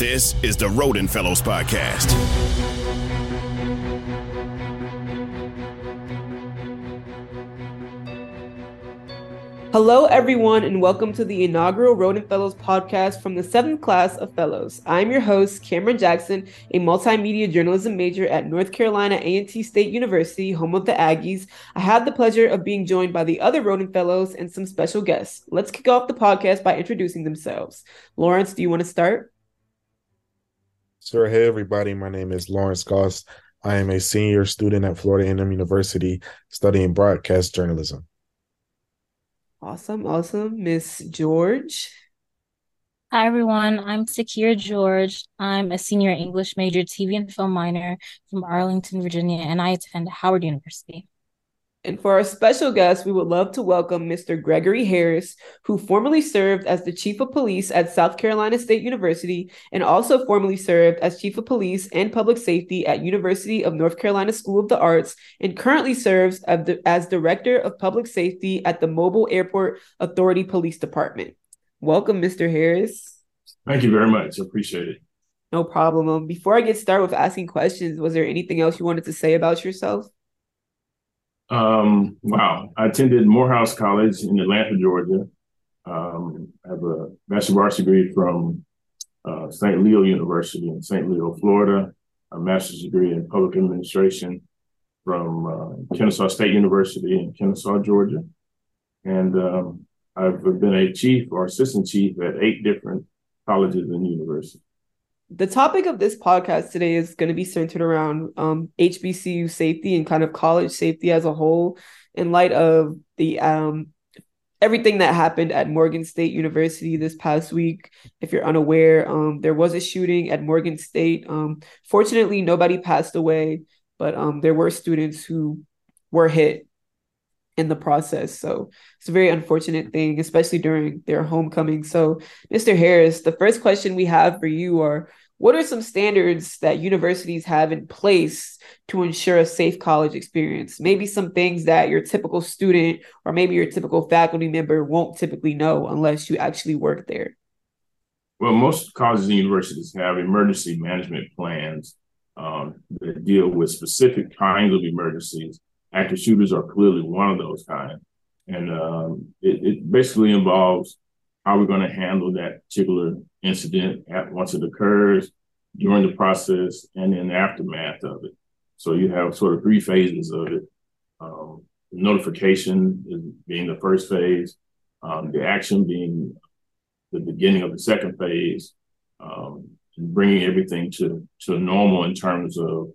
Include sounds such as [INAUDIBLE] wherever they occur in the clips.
This is the Rhoden Fellows Podcast. Hello, everyone, and welcome to the inaugural Rhoden Fellows podcast from the seventh class of Fellows. I'm your host, Cameron Jackson, a multimedia journalism major at North Carolina A&T State University, home of the Aggies. I have the pleasure of being joined by the other Rhoden Fellows and some special guests. Let's kick off the podcast by introducing themselves. Lawrence, do you want to start? Sir, hey everybody. My name is Lawrence Goss. I am a senior student at Florida A&M University studying broadcast journalism. Awesome, awesome. Miss George. Hi, everyone. I'm Sakira George. I'm a senior English major, TV and film minor from Arlington, Virginia, and I attend Howard University. And for our special guest, we would love to welcome Mr. Gregory Harris, who formerly served as the Chief of Police at South Carolina State University and also formerly served as Chief of Police and Public Safety at University of North Carolina School of the Arts and currently serves as Director of Public Safety at the Mobile Airport Authority Police Department. Welcome, Mr. Harris. Thank you very much. I Appreciate it. No problem. Um, before I get started with asking questions, was there anything else you wanted to say about yourself? Um, wow. I attended Morehouse College in Atlanta, Georgia. Um, I have a bachelor's arts degree from uh, St. Leo University in St. Leo, Florida, a master's degree in public administration from uh, Kennesaw State University in Kennesaw, Georgia. And um, I've been a chief or assistant chief at eight different colleges and universities the topic of this podcast today is going to be centered around um, HBCU safety and kind of college safety as a whole, in light of the um, everything that happened at Morgan State University this past week. If you're unaware, um, there was a shooting at Morgan State. Um, fortunately, nobody passed away, but um, there were students who were hit in the process. So it's a very unfortunate thing, especially during their homecoming. So, Mr. Harris, the first question we have for you are what are some standards that universities have in place to ensure a safe college experience? Maybe some things that your typical student or maybe your typical faculty member won't typically know unless you actually work there. Well, most colleges and universities have emergency management plans um, that deal with specific kinds of emergencies active shooters are clearly one of those kind. And um, it, it, basically involves how we're going to handle that particular incident at, once it occurs, during the process, and in the aftermath of it. So you have sort of three phases of it. Um, notification being the first phase, um, the action being the beginning of the second phase, um, and bringing everything to to normal in terms of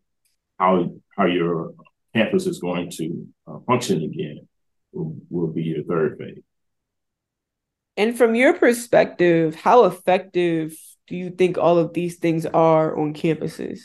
how how your campus is going to uh, function again will, will be your third phase. And from your perspective, how effective do you think all of these things are on campuses?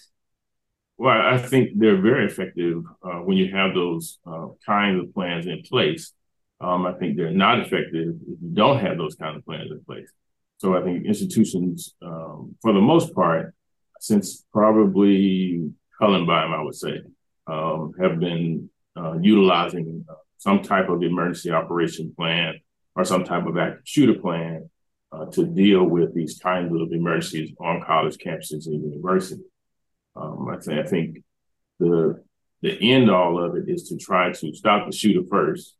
Well, I think they're very effective uh, when you have those uh, kinds of plans in place. Um, I think they're not effective if you don't have those kind of plans in place. So I think institutions, um, for the most part, since probably Columbine, I would say, um, have been uh, utilizing uh, some type of emergency operation plan or some type of active shooter plan uh, to deal with these kinds of emergencies on college campuses and universities. Um, I, th- I think the the end all of it is to try to stop the shooter first,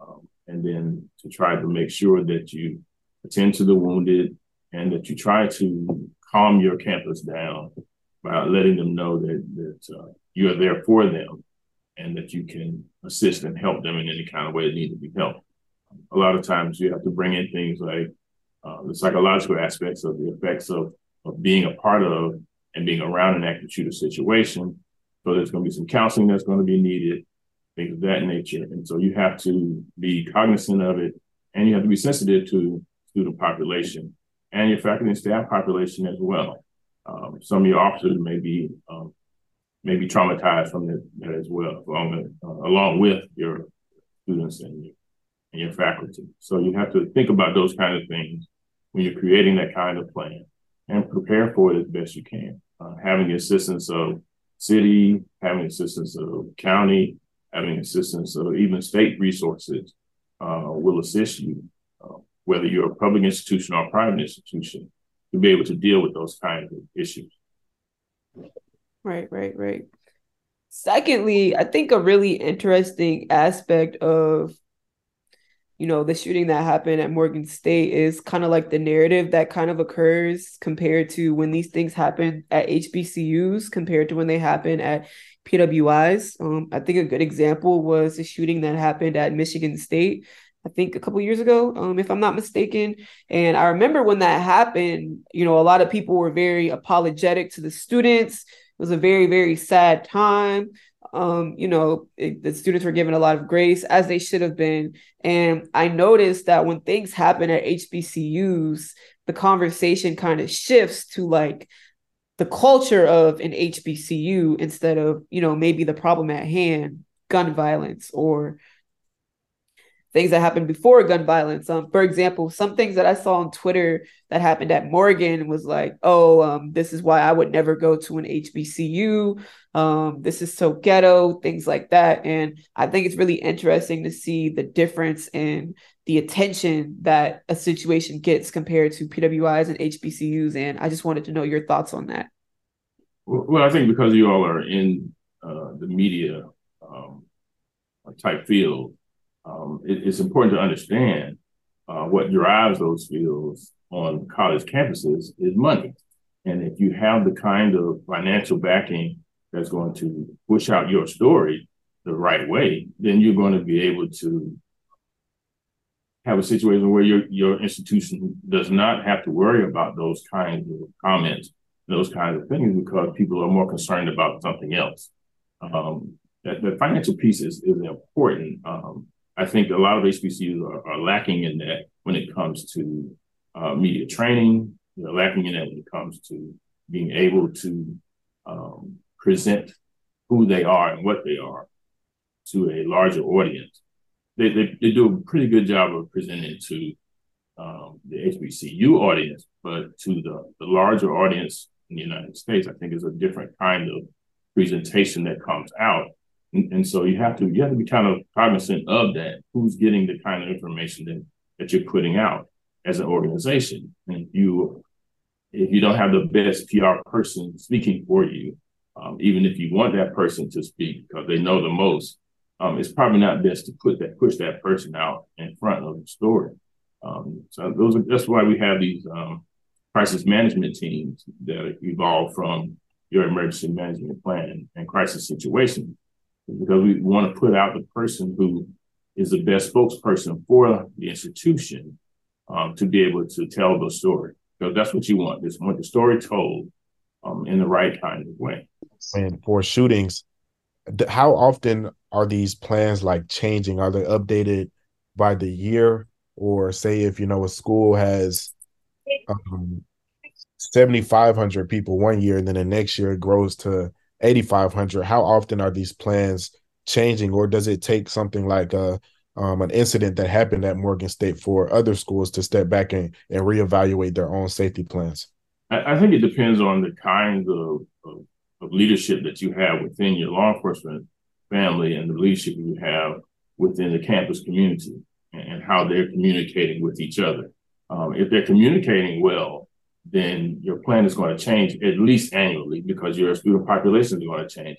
um, and then to try to make sure that you attend to the wounded and that you try to calm your campus down by letting them know that that uh, you are there for them and that you can assist and help them in any kind of way that need to be helped. A lot of times you have to bring in things like uh, the psychological aspects of the effects of, of being a part of and being around an active shooter situation. So there's going to be some counseling that's going to be needed, things of that nature. And so you have to be cognizant of it and you have to be sensitive to student population and your faculty and staff population as well. Um, some of your officers may be um, may be traumatized from that, as well, along with, uh, along with your students and your, and your faculty. So you have to think about those kind of things when you're creating that kind of plan and prepare for it as best you can. Uh, having the assistance of city, having assistance of county, having assistance of even state resources uh, will assist you, uh, whether you're a public institution or a private institution. to be able to deal with those kinds of issues. Right, right, right. Secondly, I think a really interesting aspect of you know the shooting that happened at Morgan State is kind of like the narrative that kind of occurs compared to when these things happen at HBCUs compared to when they happen at PWIs. Um, I think a good example was the shooting that happened at Michigan State. I think a couple years ago, um, if I'm not mistaken. And I remember when that happened, you know, a lot of people were very apologetic to the students. Was a very, very sad time. Um, you know, it, the students were given a lot of grace as they should have been. And I noticed that when things happen at HBCUs, the conversation kind of shifts to like the culture of an HBCU instead of, you know, maybe the problem at hand, gun violence or things that happened before gun violence. Um, for example, some things that I saw on Twitter that happened at Morgan was like, "Oh, um, this is why I would never go to an HBCU. Um, this is so ghetto." Things like that, and I think it's really interesting to see the difference in the attention that a situation gets compared to PWIs and HBCUs. And I just wanted to know your thoughts on that. Well, I think because you all are in uh, the media um, type field um, it, it's important to understand uh, what drives those fields on college campuses is money. And if you have the kind of financial backing that's going to push out your story the right way, then you're going to be able to have a situation where your your institution does not have to worry about those kinds of comments, those kinds of things, because people are more concerned about something else. Um, the financial piece is, is important. Um, I think a lot of HBCUs are, are lacking in that when it comes to uh, media training. They're lacking in that when it comes to being able to um, present who they are and what they are to a larger audience. They, they, they do a pretty good job of presenting to um, the HBCU audience, but to the, the larger audience in the United States, I think is a different kind of presentation that comes out and, and, so you have to you have to be kind of cognizant of that. Who's getting the kind of information that, that you're putting out as an organization? And if you if you don't have the best PR person speaking for you, um, even if you want that person to speak because they know the most, um, it's probably not best to put that push that person out in front of the story. Um, so those are that's why we have these um, crisis management teams that evolve from your emergency management plan and crisis situation because we want to put out the person who is the best spokesperson for the institution um, to be able to tell the story. Because that's what you want. Just want the story told um, in the right kind of way. And for shootings, how often are these plans like changing? Are they updated by the year? Or say if you know a school has um, 7,500 people one year, and then the next year it grows to 8500 how often are these plans changing or does it take something like a um, an incident that happened at morgan state for other schools to step back and, and reevaluate their own safety plans? I, I think it depends on the kind of, of, of, leadership that you have within your law enforcement family and the leadership you have within the campus community and, and how they're communicating with each other. Um, if they're communicating well then your plan is going to change at least annually because your student population is going to change.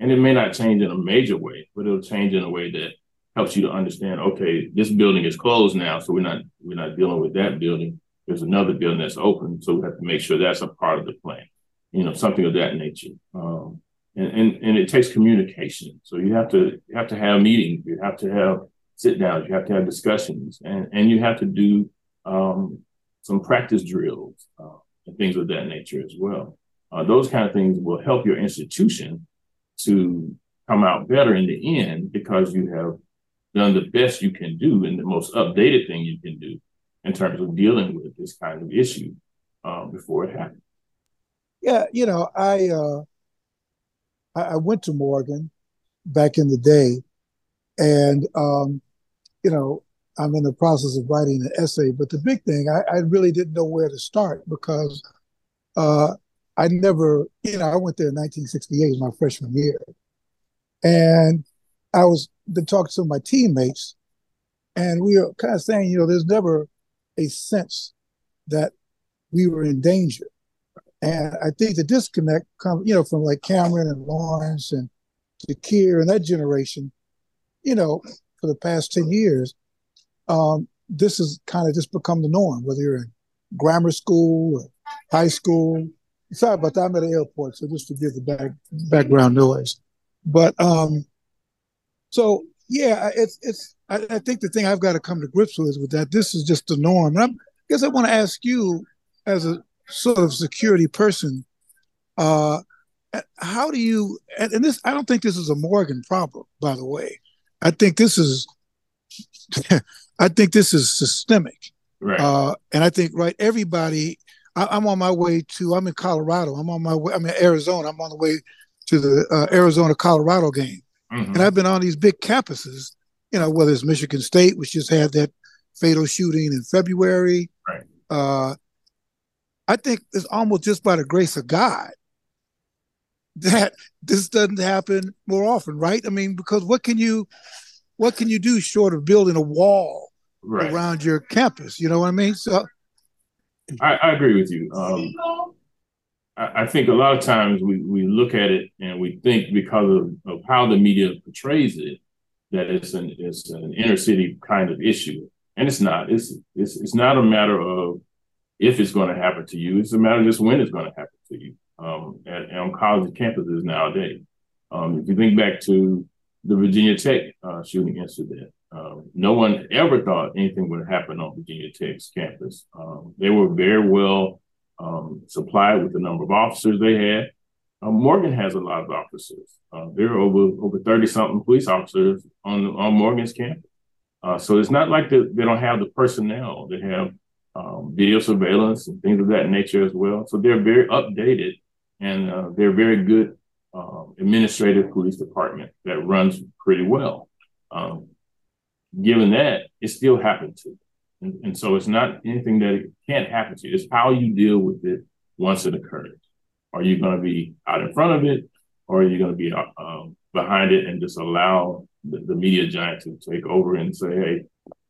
And it may not change in a major way, but it'll change in a way that helps you to understand, okay, this building is closed now, so we're not we're not dealing with that building. There's another building that's open, so we have to make sure that's a part of the plan. You know, something of that nature. Um, and, and and it takes communication. So you have to you have to have meetings, you have to have sit downs, you have to have discussions, and and you have to do um, some practice drills uh, and things of that nature as well. Uh, those kind of things will help your institution to come out better in the end because you have done the best you can do and the most updated thing you can do in terms of dealing with this kind of issue uh, before it happens. Yeah, you know, I uh, I went to Morgan back in the day, and um, you know, I'm in the process of writing an essay. But the big thing, I, I really didn't know where to start because uh, I never, you know, I went there in 1968, my freshman year, and I was been talking to my teammates, and we were kind of saying, you know, there's never a sense that we were in danger. And I think the disconnect comes, you know, from like Cameron and Lawrence and Shakir and that generation, you know, for the past 10 years, um, this has kind of just become the norm, whether you're in grammar school or high school. Sorry about that. I'm at the airport, so just forgive the back, background noise. But um, so yeah, it's it's. I, I, think the thing I've got to come to grips with is with that. This is just the norm, and I'm, I guess I want to ask you, as a sort of security person, uh, how do you? And, and this, I don't think this is a Morgan problem, by the way. I think this is, [LAUGHS] I think this is systemic. Right. Uh, and I think right, everybody. I, am on my way to. I'm in Colorado. I'm on my way. I'm in Arizona. I'm on the way to the uh, Arizona Colorado game, mm-hmm. and I've been on these big campuses. You know, whether it's Michigan State, which just had that fatal shooting in February. Right. Uh, I think it's almost just by the grace of God that this doesn't happen more often, right? I mean, because what can you what can you do short of building a wall right. around your campus? You know what I mean? So I, I agree with you. Um, I, I, think a lot of times we, we look at it and we think because of, of how the media portrays it that it's an it's an inner city kind of issue. And it's not. It's it's it's not a matter of if it's going to happen to you. It's a matter of just when it's going to happen to you um, at, on college campuses nowadays. Um, if you think back to the Virginia Tech uh, shooting incident, um, no one ever thought anything would happen on Virginia Tech's campus. Um, they were very well um, supplied with the number of officers they had. Um, Morgan has a lot of officers. Uh, there are over over thirty something police officers on on Morgan's campus. Uh, so it's not like they, they don't have the personnel. They have um, video surveillance and things of that nature as well. So they're very updated and uh, they're very good uh, administrative police department that runs pretty well. Um, given that, it still happened to. And, and, so it's not anything that it can't happen to you. It's how you deal with it once it occurs. Are you going to be out in front of it, or are you going to be uh, um, behind it and just allow the, the, media giant to take over and say, "Hey,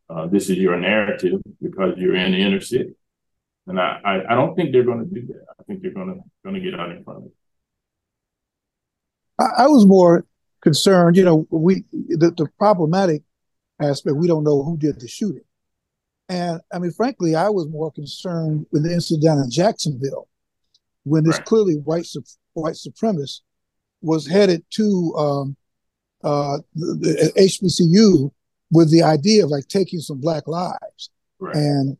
uh, this is your narrative because you're in the inner city"? And I, I, I don't think they're going to do that. I think they're going to going to get out in front of it. I, I was more concerned. You know, we the, the problematic aspect. We don't know who did the shooting, and I mean, frankly, I was more concerned with the incident down in Jacksonville when this right. clearly white white supremacist was headed to um, uh, the, the HBCU with the idea of like taking some black lives, right. and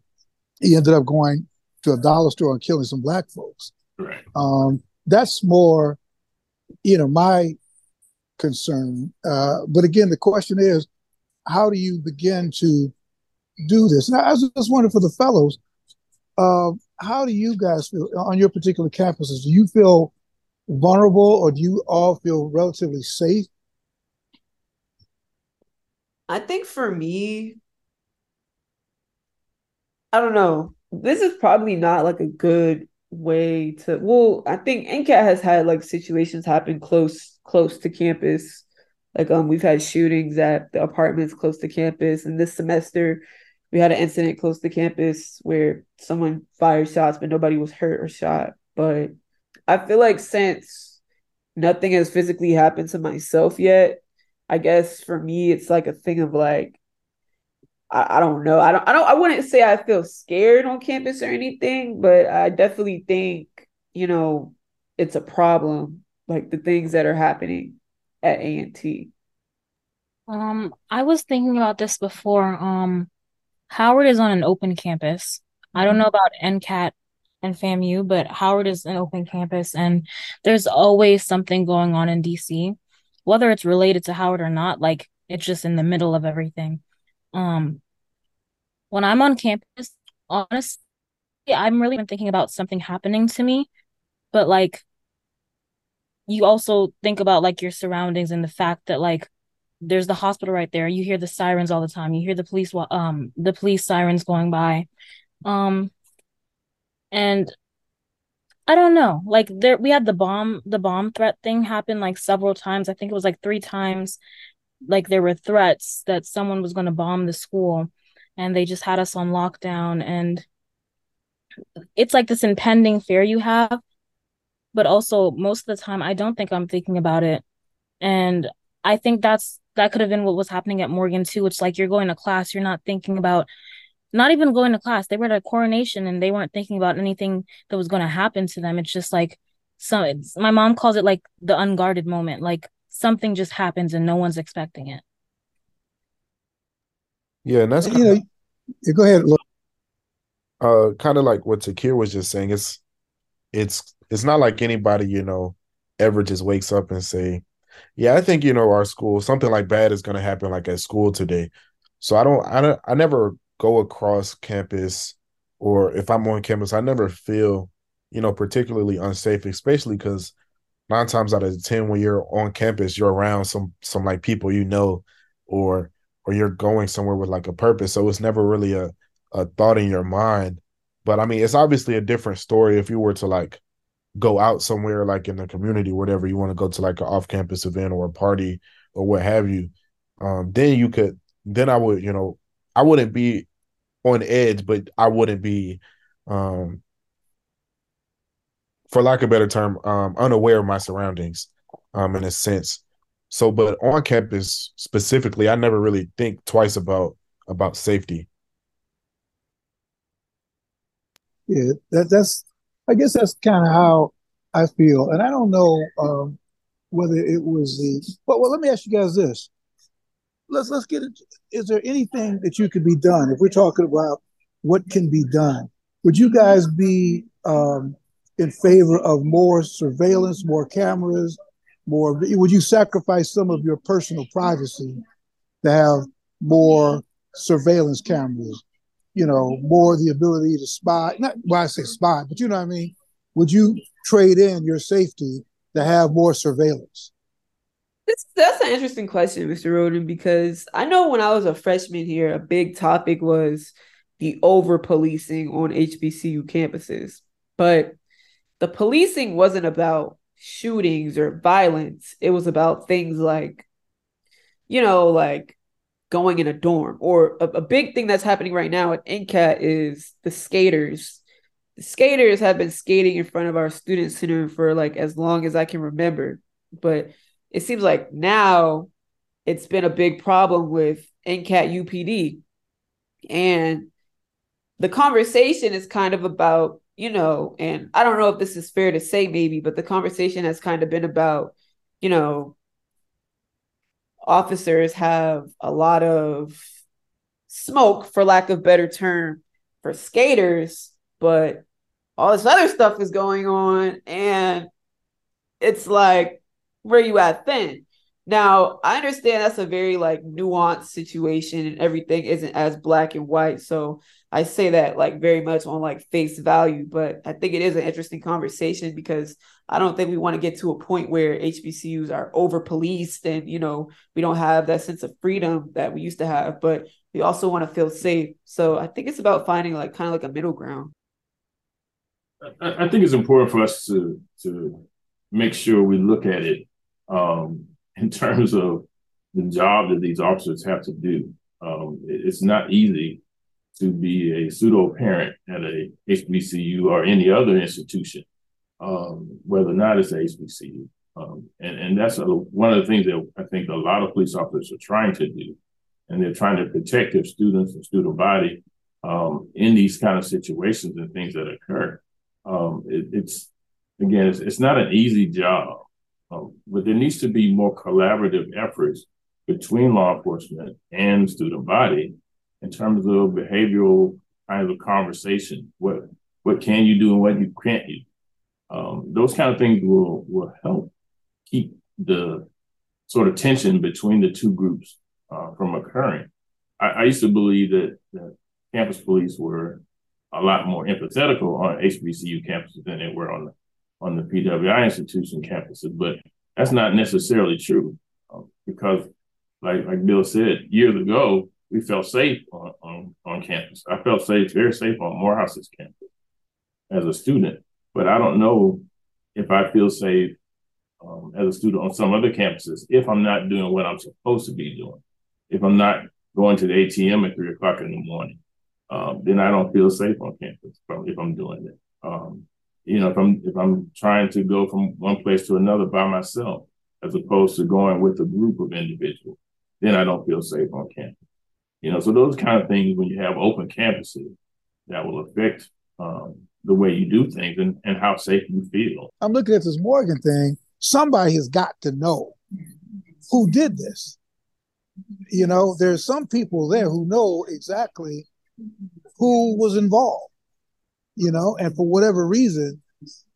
he ended up going to a dollar store and killing some black folks. Right. Um, that's more, you know, my concern. Uh, but again, the question is, how do you begin to do this? And I was just wondering for the fellows, uh, how do you guys feel on your particular campuses? Do you feel vulnerable or do you all feel relatively safe? I think for me, I don't know this is probably not like a good way to well i think ncat has had like situations happen close close to campus like um we've had shootings at the apartments close to campus and this semester we had an incident close to campus where someone fired shots but nobody was hurt or shot but i feel like since nothing has physically happened to myself yet i guess for me it's like a thing of like I, I don't know. I don't I don't I wouldn't say I feel scared on campus or anything, but I definitely think, you know, it's a problem, like the things that are happening at A&T. Um, I was thinking about this before. Um, Howard is on an open campus. I don't know mm-hmm. about NCAT and FAMU, but Howard is an open campus, and there's always something going on in DC, whether it's related to Howard or not. Like it's just in the middle of everything. Um, when I'm on campus, honestly, I'm really thinking about something happening to me, but like you also think about like your surroundings and the fact that like there's the hospital right there. You hear the sirens all the time. You hear the police um the police sirens going by. Um and I don't know. Like there we had the bomb the bomb threat thing happen like several times. I think it was like 3 times like there were threats that someone was going to bomb the school and they just had us on lockdown and it's like this impending fear you have, but also most of the time I don't think I'm thinking about it. And I think that's that could have been what was happening at Morgan too. It's like you're going to class, you're not thinking about not even going to class. They were at a coronation and they weren't thinking about anything that was going to happen to them. It's just like so it's, my mom calls it like the unguarded moment. Like something just happens and no one's expecting it. Yeah, and that's you know, yeah, go ahead. Look. Uh, kind of like what Takir was just saying. It's it's it's not like anybody you know ever just wakes up and say, "Yeah, I think you know our school something like bad is going to happen like at school today." So I don't I don't I never go across campus or if I'm on campus, I never feel you know particularly unsafe, especially because nine times out of ten when you're on campus, you're around some some like people you know or or you're going somewhere with like a purpose. So it's never really a, a thought in your mind. But I mean, it's obviously a different story if you were to like go out somewhere like in the community, whatever you want to go to like an off campus event or a party or what have you. Um, then you could, then I would, you know, I wouldn't be on edge, but I wouldn't be, um, for lack of a better term, um, unaware of my surroundings, um, in a sense. So, but on campus specifically, I never really think twice about about safety. Yeah, that that's. I guess that's kind of how I feel, and I don't know um, whether it was the. But well, let me ask you guys this. Let's let's get it. Is there anything that you could be done if we're talking about what can be done? Would you guys be um, in favor of more surveillance, more cameras, more would you sacrifice some of your personal privacy to have more surveillance cameras you know more the ability to spy. Not well i say spy but you know what i mean? Would you trade in your safety to have more surveillance? That's, that's an interesting question mr rhoden because i know when i was a freshman here a big topic was the over policing on hbcu campuses. But the policing wasn't about shootings or violence. It was about things like, you know, like going in a dorm. Or a, a big thing that's happening right now at NCAT is the skaters. The skaters have been skating in front of our student center for like as long as I can remember. But it seems like now it's been a big problem with NCAT UPD. And the conversation is kind of about you know, and I don't know if this is fair to say, maybe, but the conversation has kind of been about, you know, officers have a lot of smoke, for lack of better term, for skaters, but all this other stuff is going on, and it's like, where you at then? Now, I understand that's a very like nuanced situation and everything isn't as black and white. So I say that like very much on like face value, but I think it is an interesting conversation because I don't think we want to get to a point where HBCUs are over policed and you know we don't have that sense of freedom that we used to have, but we also want to feel safe. So I think it's about finding like kind of like a middle ground. I, I think it's important for us to to make sure we look at it um, in terms of the job that these officers have to do. Um, it's not easy to be a pseudo parent at a HBCU or any other institution, um, whether or not it's a HBCU. Um, and, and that's a, one of the things that I think a lot of police officers are trying to do. And they're trying to protect their students and student body um, in these kind of situations and things that occur. Um, it, it's, again, it's, it's not an easy job. Um, but there needs to be more collaborative efforts between law enforcement and student body in terms of behavioral kinds of conversation. What what can you do and what you can't do? Um, those kind of things will will help keep the sort of tension between the two groups uh, from occurring. I, I, used to believe that, that campus police were a lot more empathetical on HBCU campuses than they were on the on the PWI institution campuses, but that's not necessarily true um, because, like like Bill said years ago, we felt safe on, on, on campus. I felt safe, very safe on Morehouse's campus as a student, but I don't know if I feel safe um, as a student on some other campuses if I'm not doing what I'm supposed to be doing, if I'm not going to the ATM at three o'clock in the morning, um, then I don't feel safe on campus if I'm doing it. Um, you know, if I'm if I'm trying to go from one place to another by myself, as opposed to going with a group of individuals, then I don't feel safe on campus. You know, so those kind of things when you have open campuses that will affect um, the way you do things and, and how safe you feel. I'm looking at this Morgan thing. Somebody has got to know who did this. You know, there's some people there who know exactly who was involved, you know, and for whatever reason,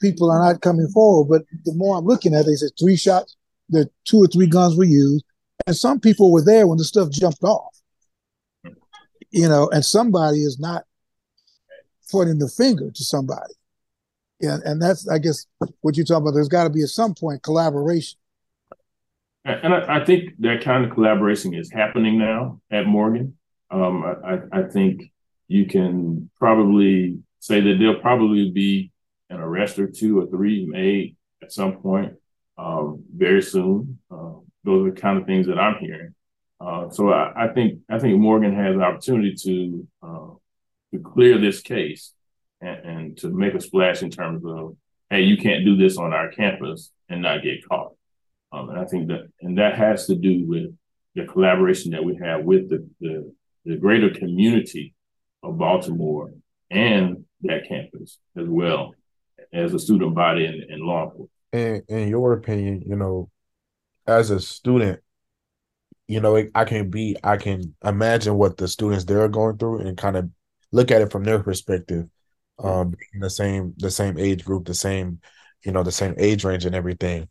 people are not coming forward. But the more I'm looking at it, they said three shots, the two or three guns were used, and some people were there when the stuff jumped off. You know, and somebody is not pointing the finger to somebody. And and that's I guess what you're talking about. There's got to be at some point collaboration. And I, I, think that kind of collaboration is happening now at Morgan. Um, I, I think you can probably say that there'll probably be an arrest or two or three made at some point um, very soon. Uh, those are the kind of things that I'm hearing. Uh, so I, I, think I think Morgan has an opportunity to uh, to clear this case and, and, to make a splash in terms of hey, you can't do this on our campus and not get caught. Um, and I think that and that has to do with the collaboration that we have with the, the, the greater community of Baltimore and that campus as well as a student body and, and law enforcement. In, in your opinion, you know, as a student, you know, I can be, I can imagine what the students they're going through and kind of look at it from their perspective. Um, the same, the same age group, the same, you know, the same age range and everything.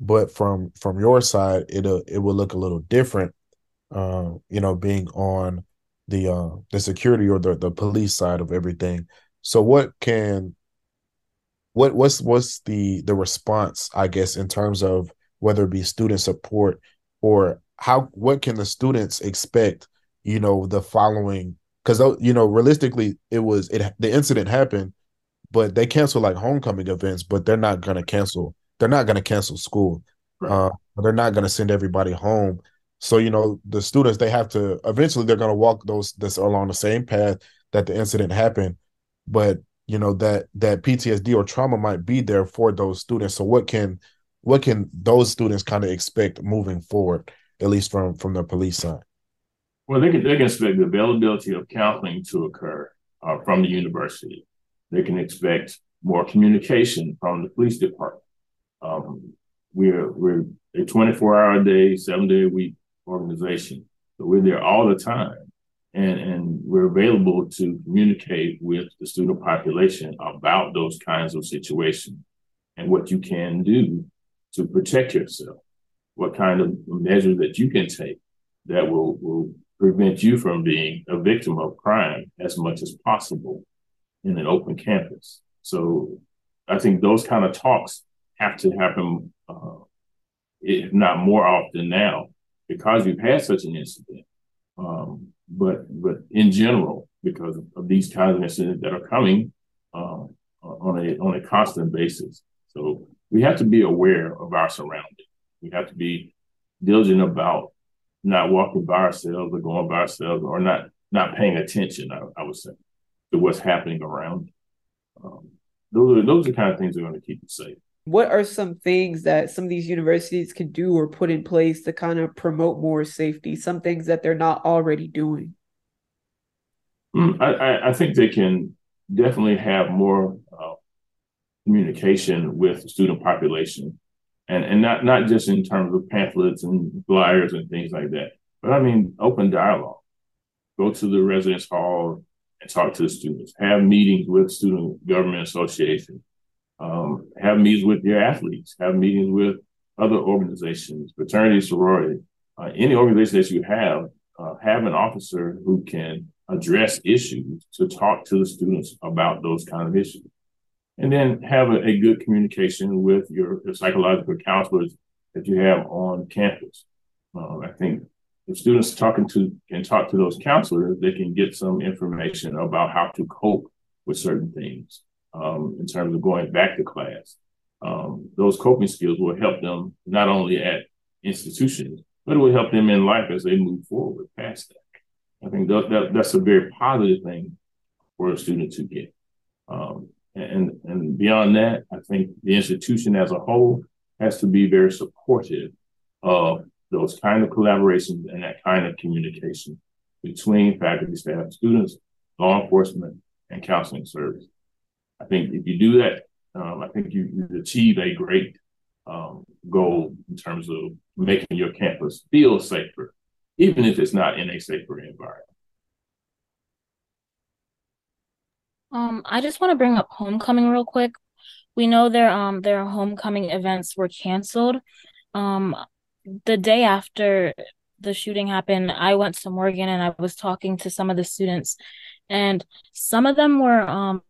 But from from your side, it'll it will look a little different. Uh, you know, being on the uh the security or the the police side of everything. So what can what what's what's the the response, I guess, in terms of whether it be student support or how what can the students expect, you know, the following because you know, realistically it was it the incident happened, but they cancel like homecoming events, but they're not gonna cancel they're not gonna cancel school. Right. Uh, they're not gonna send everybody home so you know the students they have to eventually they're going to walk those this along the same path that the incident happened, but you know that that PTSD or trauma might be there for those students. So what can what can those students kind of expect moving forward, at least from from the police side? Well, they can they can expect the availability of counseling to occur uh, from the university. They can expect more communication from the police department. Um, we're we're a 24 hour a day, seven day a week organization. So we're there all the time. And, and we're available to communicate with the student population about those kinds of situations and what you can do to protect yourself, what kind of measures that you can take that will, will prevent you from being a victim of crime as much as possible in an open campus. So I think those kind of talks have to happen, uh, if not more often now, because we've had such an incident. Um, but but in general, because of these kinds of incidents that are coming um, on a on a constant basis, so we have to be aware of our surroundings. We have to be diligent about not walking by ourselves or going by ourselves or not not paying attention. I, I would say to what's happening around. Um, those are those are the kind of things that are going to keep us safe what are some things that some of these universities can do or put in place to kind of promote more safety some things that they're not already doing mm, I, I, think they can definitely have more uh, communication with the student population and, and not, not just in terms of pamphlets and flyers and things like that but i mean open dialogue. Go to the residence hall and talk to the students. Have meetings with student government associations um, have meetings with your athletes, have meetings with other organizations, fraternity, sorority, uh, any organization that you have, uh, have an officer who can address issues to talk to the students about those kind of issues. And then have a, a good communication with your, psychological counselors that you have on campus. Um, I think if students talking to can talk to those counselors, they can get some information about how to cope with certain things um, in terms of going back to class. Um, those coping skills will help them not only at institutions, but it will help them in life as they move forward past that. I think that, that that's a very positive thing for a student to get. Um, and, and beyond that, I think the institution as a whole has to be very supportive of those kind of collaborations and that kind of communication between faculty, staff, students, law enforcement, and counseling service. I think if you do that, um, I think you, you achieve a great um, goal in terms of making your campus feel safer, even if it's not in a safer Um, I just want to bring up homecoming real quick. We know their um their homecoming events were canceled. Um, the day after the shooting happened, I went to Morgan and I was talking to some of the students, and some of them were um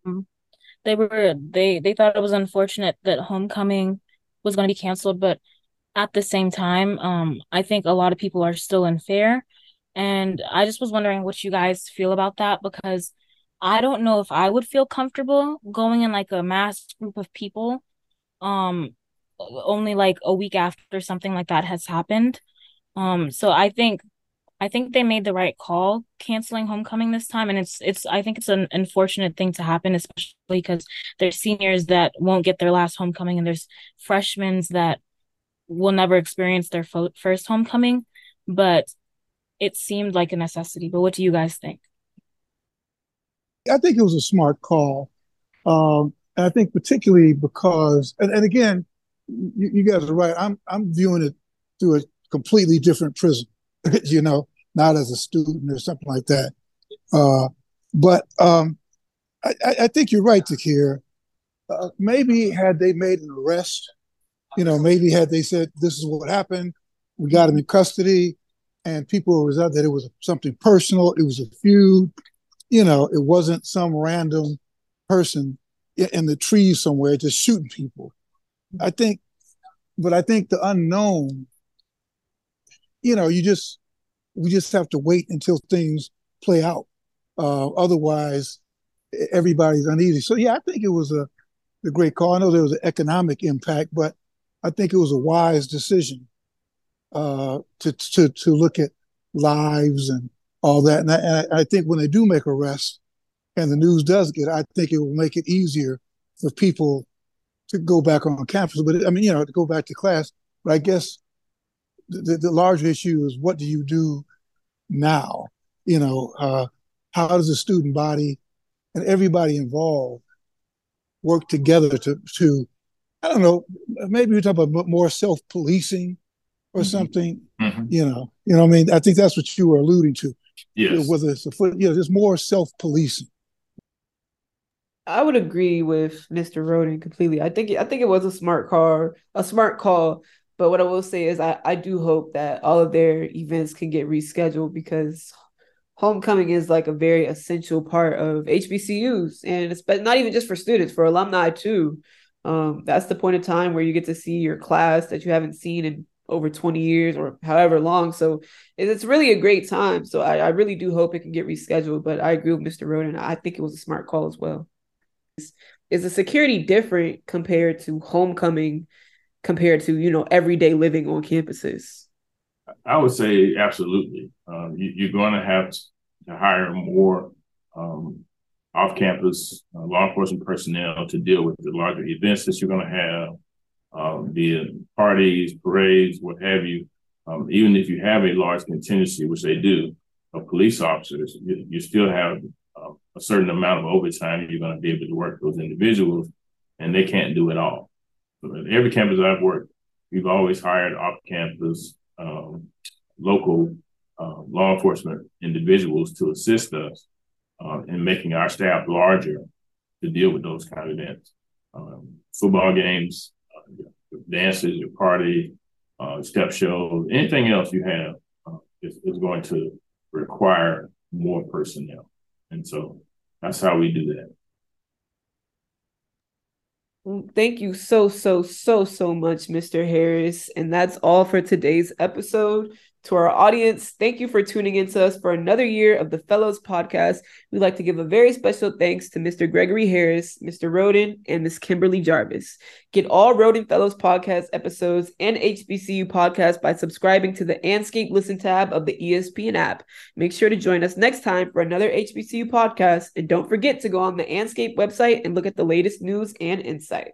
they were they they thought it was unfortunate that homecoming was going to be canceled, but at the same time, um, I think a lot of people are still in fear, and I just was wondering what you guys feel about that because I don't know if I would feel comfortable going in like a mass group of people um only like a week after something like that has happened. Um so I think I think they made the right call canceling homecoming this time and it's it's I think it's an unfortunate thing to happen especially because there's seniors that won't get their last homecoming and there's freshmen that will never experience their fo- first homecoming but it seemed like a necessity but what do you guys think I think it was a smart call. Um, and I think particularly because, and, and again, you, you, guys are right. I'm I'm viewing it through a completely different prism, [LAUGHS] you know, not as a student or something like that. Uh, but um, I, I, think you're right, Takir. Uh, maybe had they made an arrest, you know, maybe had they said this is what happened, we got him in custody, and people out that it was something personal, it was a feud, you know, it wasn't some random person in the trees somewhere just shooting people. I think, but I think the unknown, you know, you just, we just have to wait until things play out. Uh, otherwise, everybody's uneasy. So yeah, I think it was a, a great call. I know there was an economic impact, but I think it was a wise decision uh, to to to look at lives and all that. And I, and I think when they do make arrests and the news does get, I think it will make it easier for people to go back on campus. But I mean, you know, to go back to class. But I guess the, the larger issue is what do you do now? You know, uh, how does the student body and everybody involved work together to to I don't know, maybe we talk about more self policing or mm-hmm. something. Mm-hmm. You know, you know. I mean, I think that's what you were alluding to. Yes. Whether it's a foot, you know, there's more self policing. I would agree with Mr. Rhoden completely. I think I think it was a smart call, a smart call. But what I will say is I, I do hope that all of their events can get rescheduled because homecoming is like a very essential part of HBCUs and it's but not even just for students, for alumni too. Um, that's the point of time where you get to see your class that you haven't seen in over 20 years or however long. So it's really a great time. So I, I really do hope it can get rescheduled. But I agree with Mr. Rhoden. I think it was a smart call as well. Is, is the security different compared to homecoming, compared to, you know, everyday living on campuses? I would say absolutely. Um, you, are going to have to hire more um, off campus uh, law enforcement personnel to deal with the larger events that you're going to have um, be it parties, parades, what have you. Um, even if you have a large contingency, which they do, of police officers, you, you still have uh, a certain amount of overtime you're going to be able to work those individuals, and they can't do it all. So every campus I've worked, we've always hired off-campus um, local uh, law enforcement individuals to assist us uh, in making our staff larger to deal with those kind of events. Um, football games, dances, your party, uh, step shows, anything else you have uh, is, is going to require more personnel. And so that's how we do that. Thank you so, so, so, so much, Mr. Harris. And that's all for today's episode. To our audience, thank you for tuning in to us for another year of the Fellows podcast. We'd like to give a very special thanks to Mr. Gregory Harris, Mr. Rhoden, and Miss Kimberly Jarvis. Get all Rhoden Fellows podcast episodes and HBCU podcasts by subscribing to the Andscape Listen tab of the ESPN app. Make sure to join us next time for another HBCU podcast. And don't forget to go on the Andscape website and look at the latest news and insight.